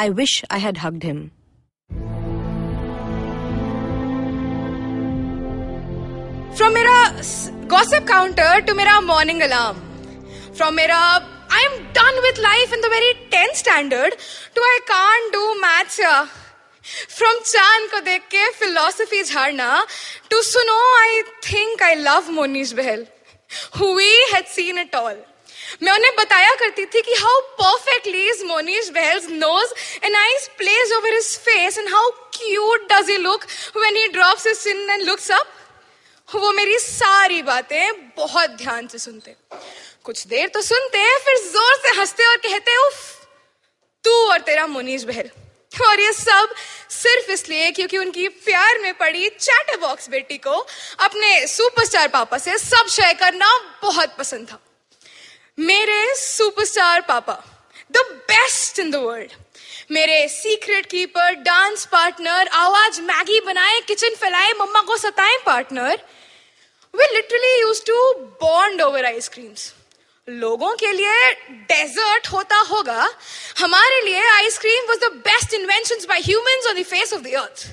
I Wish I Had Hugged Him. From मेरा gossip counter to मेरा morning alarm. From मेरा I am done with life in the very 10th standard to I can't do maths here. From चांद को देख के philosophy झाड़ना to सुनो I think I love Monish Behel. We had seen it all. मैं उन्हें बताया करती थी कि how is Monish Behel's nose and eyes placed over his face, and how cute does he look when he drops his chin and looks up. वो मेरी सारी बातें बहुत ध्यान से सुनते। कुछ देर तो सुनते हैं, फिर ज़ोर से हँसते और कहते, उफ, तू और तेरा मुनीश बहल और ये सब सिर्फ़ इसलिए क्योंकि उनकी प्यार में पड़ी चैटर बॉक्स बेटी को अपने सुपरस्टार पापा से सब शेयर करना बहुत पसंद था। मेरे superstar papa the best in the world मेरे सीक्रेट कीपर डांस पार्टनर आवाज़ मैगी बनाए किचन फैलाए, मम्मा को सताए partner we literally use to bond over ice creams लोगों के लिए डेजर्ट होता होगा, हमारे लिए ice cream was the best invention by humans on the face of the earth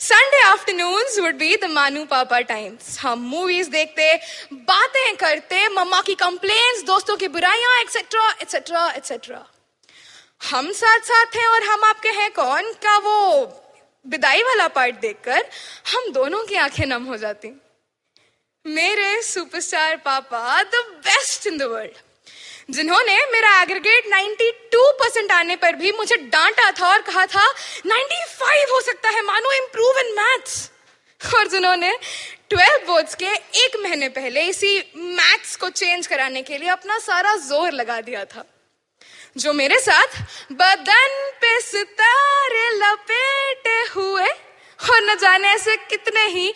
Sunday afternoons would be the Manu papa times हम movies देखते बातें करते मम्मा की कंप्लेन्स दोस्तों की बुराइयाँ एक्सेट्रा एक्सेट्रा एक्सेट्रा हम साथ साथ हैं और हम आपके हैं कौन का वो विदाई वाला पार्ट देखकर हम दोनों की आँखें नम हो जाती मेरे superstar papa the best in the world जिन्होंने मेरा एग्रीगेट 92 परसेंट आने पर भी मुझे डांटा था और कहा था 95 हो सकता है, मानो इम्प्रूव इन मैथ्स और जिन्होंने 12 बोर्ड्स के एक महीने पहले इसी मैथ्स को चेंज कराने के लिए अपना सारा ज़ोर लगा दिया था। जो मेरे साथ बदन पे सितारे लपेटे हुए और न जाने ऐसे कितने ही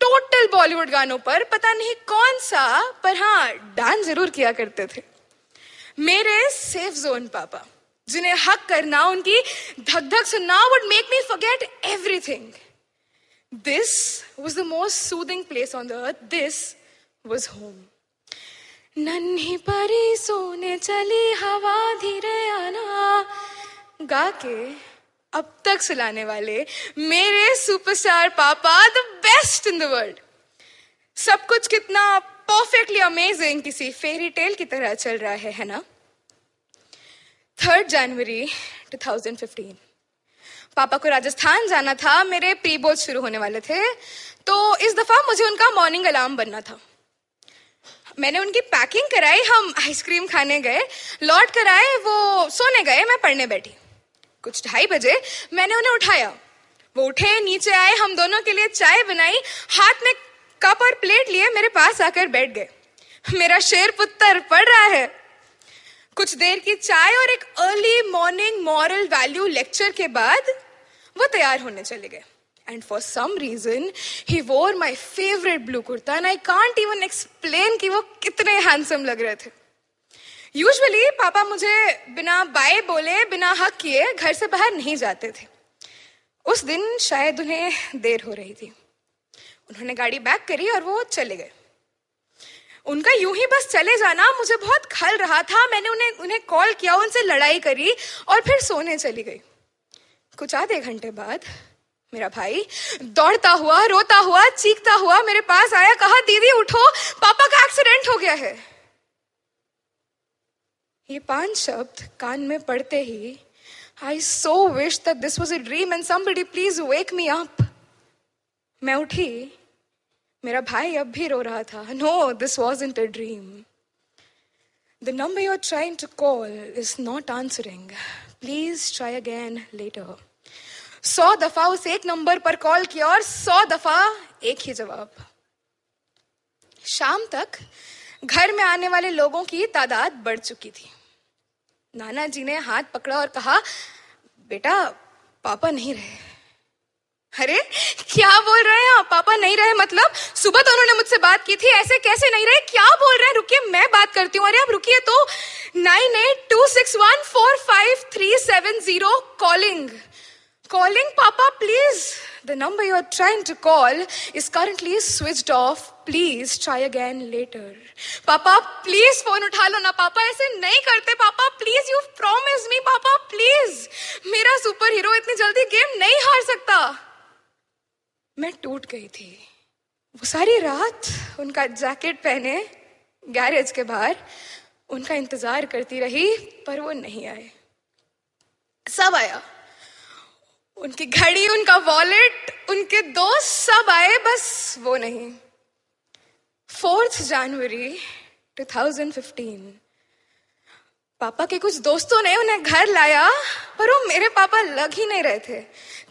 टोटल बॉलीवुड गानों पर पता नहीं कौन सा, पर हाँ डांस ज़रूर किया करते थे। मेरे सेफ़ जोन पापा। जिन्हें हक करना, उनकी धक धक सुनना would make me forget everything this was the most soothing place on the earth this was home नन्ही परी सोने चली, हवा धीरे आना। गा के अब तक सुलाने वाले मेरे superstar papa the best in the world सब कुछ कितना परफेक्टली अमेजिंग किसी फेरी टेल की तरह चल रहा है है ना? थर्ड जनवरी 2015 पापा को राजस्थान जाना था, मेरे प्री बोर्ड शुरू होने वाले थे तो इस दफ़ा मुझे उनका मॉर्निंग अलार्म बनना था। मैंने उनकी पैकिंग कराई, हम आइसक्रीम खाने गए लौट कर आए वो सोने गए, मैं पढ़ने बैठी। कुछ ढाई बजे मैंने उन्हें उठाया। वो उठे, नीचे आए, हम दोनों के लिए चाय बनाई, हाथ में कप और प्लेट लिए, मेरे पास आकर बैठ गए। मेरा शेर पुत्र पढ़ रहा है। कुछ देर की चाय और एक early morning moral value lecture के बाद वो तैयार होने चले गए। And for some reason he wore my favourite blue kurta and I can't even explain कि वो कितने हैंडसम लग रहे थे। यूजुअली पापा मुझे बिना बाय बोले, बिना हक किए घर से बाहर नहीं जाते थे। उस दिन शायद उन्हें देर हो रही थी। उन्होंने गाड़ी बैक करी और वो चले गए। उनका यूँ ही बस चले जाना मुझे बहुत खल रहा था। मैंने उन्हें उन्हें कॉल किया, उनसे लड़ाई करी और फिर सोने चली गई। कुछ आधे घंटे बाद मेरा भाई दौड़ता हुआ, रोता हुआ, चीखता हुआ मेरे पास आया, कहा, दीदी, उठो। पापा का एक्सीडेंट हो गया है। ये पाँच शब्द कान में पड़ते ही I so wish that this was a dream and somebody please wake me up मैं उठी मेरा भाई अब भी रो रहा था। No this was isn't a dream the number you are trying to call is not answering please try again later सौ दफ़ा उस एक नंबर पर कॉल किया और सौ दफ़ा एक ही जवाब। शाम तक घर में आने वाले लोगों की तादाद बढ़ चुकी थी। नाना जी ने हाथ पकड़ा और कहा, बेटा, पापा नहीं रहे। अरे, क्या बोल रहे हैं आप? पापा नहीं रहे मतलब? सुबह तो उन्होंने मुझसे बात की थी, ऐसे कैसे नहीं रहे? क्या बोल रहे हैं? रुकिए, मैं बात करती हूँ। अरे, आप रुकिए तो। Nine eight two six one four five three seven zero, calling. Calling, पापा please the number you are trying to call is currently switched off please try again later पापा प्लीज़ फ़ोन उठा लो ना। पापा, ऐसे नहीं करते। पापा प्लीज़ यू प्रॉमिस मी पापा प्लीज़ मेरा सुपर हीरो इतनी जल्दी गेम नहीं हार सकता। मैं टूट गई थी। वो सारी रात उनका जैकेट पहने गैरेज के बाहर उनका इंतज़ार करती रही, पर वो नहीं आए। सब आया। उनकी घड़ी, उनका वॉलेट उनके दोस्त सब आए, बस वो नहीं। फोर्थ जनवरी 2015 पापा के कुछ दोस्तों ने उन्हें घर लाया, पर वो मेरे पापा लग ही नहीं रहे थे।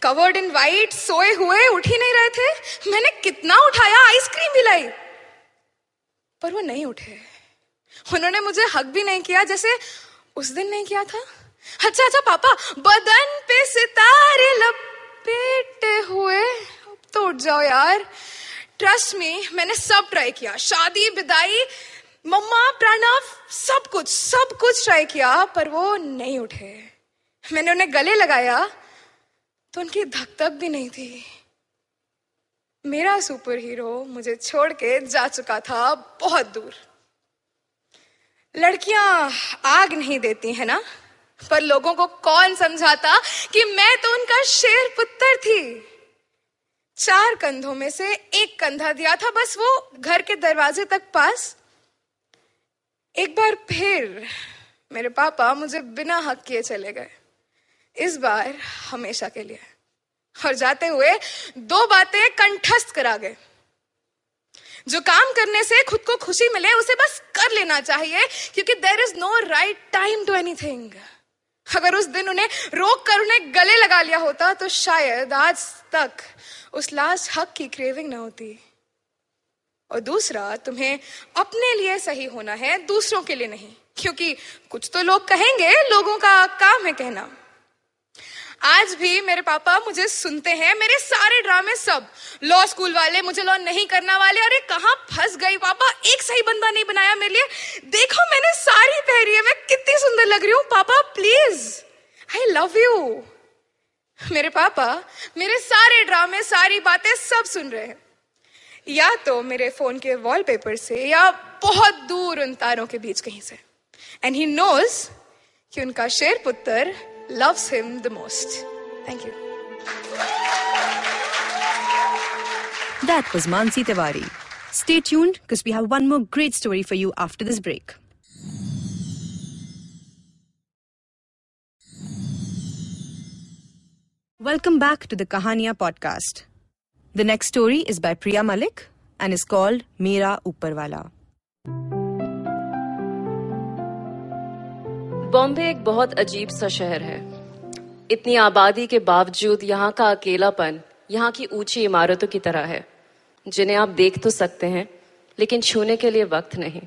कवर्ड इन वाइट सोए हुए उठ ही नहीं रहे थे। मैंने कितना उठाया, आइसक्रीम भी लाई। पर वो नहीं उठे। उन्होंने मुझे हक भी नहीं किया, जैसे उस दिन नहीं किया था। अच्छा अच्छा पापा, बदन पे सितारे लपेटे हुए। अब तो उठ जाओ यार। ट्रस्ट में मैंने सब ट्राई किया। शादी विदाई मम्मा, प्रणव, सब कुछ सब कुछ ट्राई किया, पर वो नहीं उठे। मैंने उन्हें गले लगाया तो उनकी धक धक भी नहीं थी। मेरा सुपर हीरो मुझे छोड़ के जा चुका था बहुत दूर। लड़कियाँ आग नहीं देती, है ना? पर लोगों को कौन समझाता कि मैं तो उनका शेर पुत्र थी? चार कंधों में से एक कंधा दिया था, बस वो घर के दरवाजे तक पास एक बार फिर मेरे पापा मुझे बिना हक किए चले गए। इस बार हमेशा के लिए। और जाते हुए दो बातें कंठस्थ करा गए। जो काम करने से खुद को खुशी मिले, उसे बस कर लेना चाहिए, क्योंकि there is no right time to anything अगर उस दिन उन्हें रोक कर उन्हें गले लगा लिया होता तो शायद आज तक उस लास्ट हक की क्रेविंग ना होती। और दूसरा, तुम्हें अपने लिए सही होना है, दूसरों के लिए नहीं। क्योंकि कुछ तो लोग कहेंगे, लोगों का काम है कहना। आज भी मेरे पापा मुझे सुनते हैं, मेरे सारे ड्रामे सब। लॉ स्कूल वाले, मुझे लॉ नहीं करना वाले, अरे कहाँ फंस गई पापा? एक सही बंदा नहीं बनाया मेरे लिए। देखो मैंने सारी पहनी है मैं कितनी सुंदर लग रही हूँ। पापा प्लीज़ आई लव यू मेरे पापा मेरे सारे ड्रामे, सारी बातें सब सुन रहे हैं। या तो मेरे फ़ोन के वॉलपेपर से या बहुत दूर उन तारों के बीच कहीं से एंड ही नोज़ कि उनका शेर पुत्र loves him the most. Thank you. That was Mansi Tiwari. Stay tuned because we have one more great story for you after this break. Welcome back to the Kahania podcast. The next story is by Priya Malik and is called Mera Upparwala. Bombay एक बहुत अजीब सा शहर है। इतनी आबादी के बावजूद यहाँ का अकेलापन यहाँ की ऊँची इमारतों की तरह है, जिन्हें आप देख तो सकते हैं, लेकिन छूने के लिए वक्त नहीं।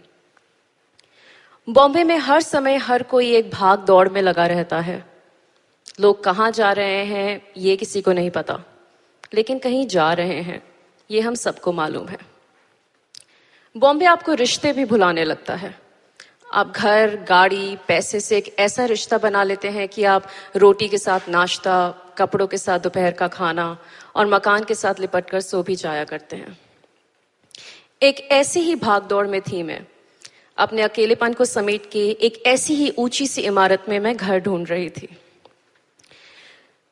बॉम्बे में हर समय हर कोई एक भाग दौड़ में लगा रहता है। लोग कहाँ जा रहे हैं, ये किसी को नहीं पता। लेकिन कहीं जा रहे हैं, ये हम सबको मालूम है। बॉम्बे आपको रिश्ते भी भुलाने लगता है। आप घर, गाड़ी, पैसे से एक ऐसा रिश्ता बना लेते हैं कि आप रोटी के साथ नाश्ता, कपड़ों के साथ दोपहर का खाना और मकान के साथ लिपट कर सो भी जाया करते हैं। एक ऐसी ही भाग दौड़ में थी मैं। अपने अकेलेपन को समेट के एक ऐसी ही ऊँची सी इमारत में मैं घर ढूंढ रही थी।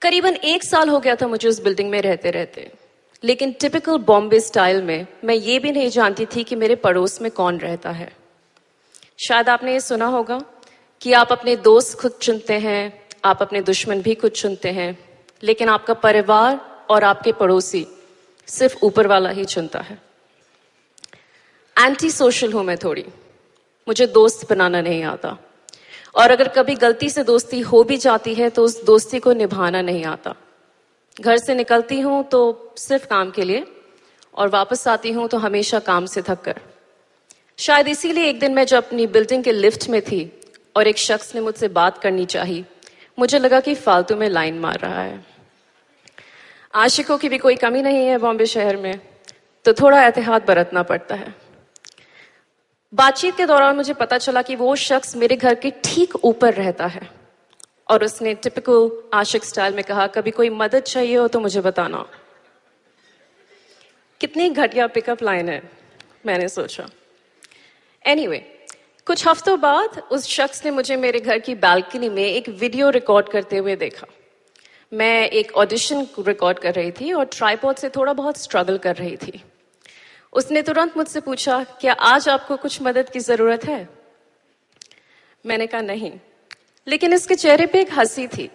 करीबन एक साल हो गया था मुझे उस बिल्डिंग में रहते रहते। लेकिन टिपिकल बॉम्बे स्टाइल में मैं ये भी नहीं जानती थी कि मेरे पड़ोस में कौन रहता है। शायद आपने ये सुना होगा कि आप अपने दोस्त खुद चुनते हैं, आप अपने दुश्मन भी खुद चुनते हैं, लेकिन आपका परिवार और आपके पड़ोसी सिर्फ़ ऊपर वाला ही चुनता है। एंटी सोशल हूँ मैं थोड़ी। मुझे दोस्त बनाना नहीं आता। और अगर कभी गलती से दोस्ती हो भी जाती है तो उस दोस्ती को निभाना नहीं आता। घर से निकलती हूँ तो सिर्फ़ काम के लिए, और वापस आती हूँ तो हमेशा काम से थक कर शायद इसीलिए एक दिन मैं जब अपनी बिल्डिंग के लिफ्ट में थी, और एक शख्स ने मुझसे बात करनी चाहिए मुझे लगा कि फालतू में लाइन मार रहा है। आशिकों की भी कोई कमी नहीं है बॉम्बे शहर में तो थोड़ा एहतियात बरतना पड़ता है। बातचीत के दौरान मुझे पता चला कि वो शख्स मेरे घर के ठीक ऊपर रहता है। और उसने टिपिकल आशिक स्टाइल में कहा कभी कोई मदद चाहिए हो तो मुझे बताना। कितनी घटिया पिकअप लाइन है मैंने सोचा। एनीवे anyway, कुछ हफ्तों बाद उस शख्स ने मुझे मेरे घर की बालकनी में एक वीडियो रिकॉर्ड करते हुए देखा। मैं एक ऑडिशन रिकॉर्ड कर रही थी और ट्राईपॉड से थोड़ा बहुत स्ट्रगल कर रही थी। उसने तुरंत मुझसे पूछा, क्या आज आपको कुछ मदद की ज़रूरत है? मैंने कहा, नहीं। लेकिन इसके चेहरे पे एक हँसी थी।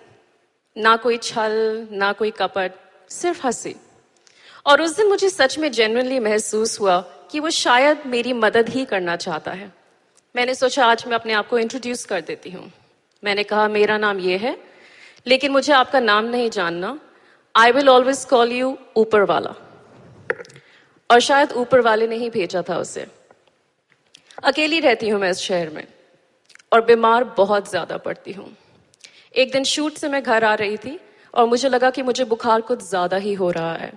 ना कोई छल, ना कोई कपट, सिर्फ़ हँसी। और उस दिन मुझे सच में जेनुअनली महसूस हुआ कि वो शायद मेरी मदद ही करना चाहता है। मैंने सोचा, आज मैं अपने आप को इंट्रोड्यूस कर देती हूँ। मैंने कहा, मेरा नाम ये है, लेकिन मुझे आपका नाम नहीं जानना। I will always call you ऊपर वाला। और शायद ऊपर वाले ने ही भेजा था उसे। अकेली रहती हूँ मैं इस शहर में, और बीमार बहुत ज़्यादा पड़ती हूँ। एक दिन शूट से मैं घर आ रही थी, और मुझे लगा कि मुझे बुखार कुछ ज़्यादा ही हो रहा है।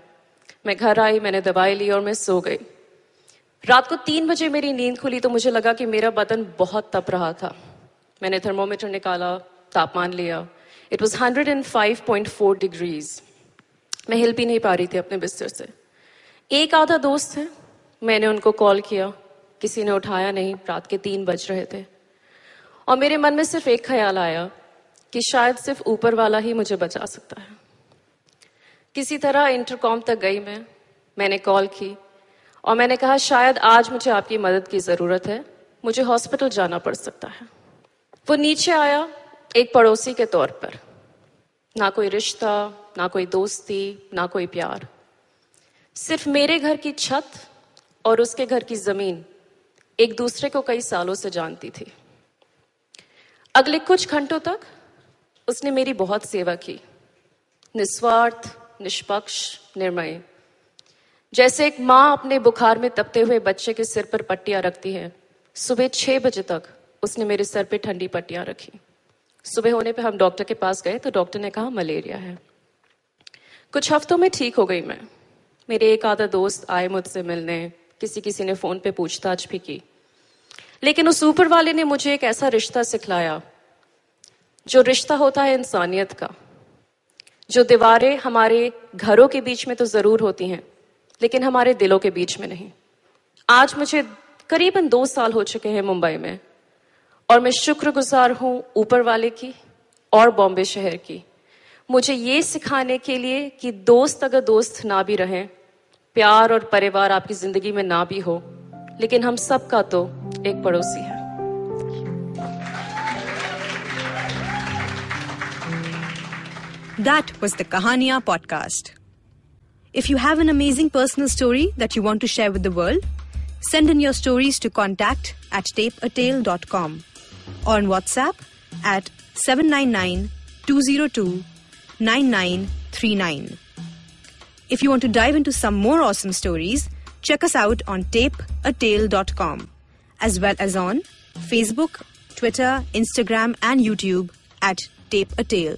मैं घर आई, मैंने दवाई ली, और मैं सो गई। रात को तीन बजे मेरी नींद खुली तो मुझे लगा कि मेरा बदन बहुत तप रहा था। मैंने थर्मोमीटर निकाला, तापमान लिया। It was hundred and five point four degrees मैं हिल भी नहीं पा रही थी अपने बिस्तर से। एक आधा दोस्त है। मैंने उनको कॉल किया। किसी ने उठाया नहीं। रात के तीन बज रहे थे। और मेरे मन में सिर्फ़ एक ख्याल आया कि शायद सिर्फ़ ऊपर वाला ही मुझे बचा सकता है। किसी तरह इंटरकॉम तक गई मैं। मैंने कॉल की और मैंने कहा, शायद आज मुझे आपकी मदद की ज़रूरत है। मुझे हॉस्पिटल जाना पड़ सकता है। वो नीचे आया एक पड़ोसी के तौर पर। ना कोई रिश्ता, ना कोई दोस्ती, ना कोई प्यार। सिर्फ़ मेरे घर की छत और उसके घर की ज़मीन एक दूसरे को कई सालों से जानती थी। अगले कुछ घंटों तक उसने मेरी बहुत सेवा की। निस्वार्थ, निष्पक्ष, निर्मय। जैसे एक माँ अपने बुखार में तपते हुए बच्चे के सिर पर पट्टियाँ रखती है, सुबह छह बजे तक उसने मेरे सर पे ठंडी पट्टियाँ रखी। सुबह होने पे हम डॉक्टर के पास गए तो डॉक्टर ने कहा, मलेरिया है। कुछ हफ्तों में ठीक हो गई मैं। मेरे एक आधा दोस्त आए मुझसे मिलने। किसी किसी ने फ़ोन पे पूछताछ भी की। लेकिन उस ऊपर वाले ने मुझे एक ऐसा रिश्ता सिखलाया, जो रिश्ता होता है इंसानियत का। जो दीवारें हमारे घरों के बीच में तो ज़रूर होती हैं, लेकिन हमारे दिलों के बीच में नहीं। आज मुझे करीबन दो साल हो चुके हैं मुंबई में, और मैं शुक्रगुजार हूँ ऊपर वाले की और बॉम्बे शहर की। मुझे ये सिखाने के लिए कि दोस्त अगर दोस्त ना भी रहें प्यार और परिवार आपकी ज़िंदगी में ना भी हो, लेकिन हम सबका तो एक पड़ोसी है। That was the Kahaniya podcast if you have an amazing personal story that you want to share with the world send in your stories to contact at tape a dot com on WhatsApp at seven nine nine two zero two nine nine three nine If you want to dive into some more awesome stories, check us out on tapeatale.com as well as on Facebook, Twitter, Instagram, and YouTube at Tape a Tale.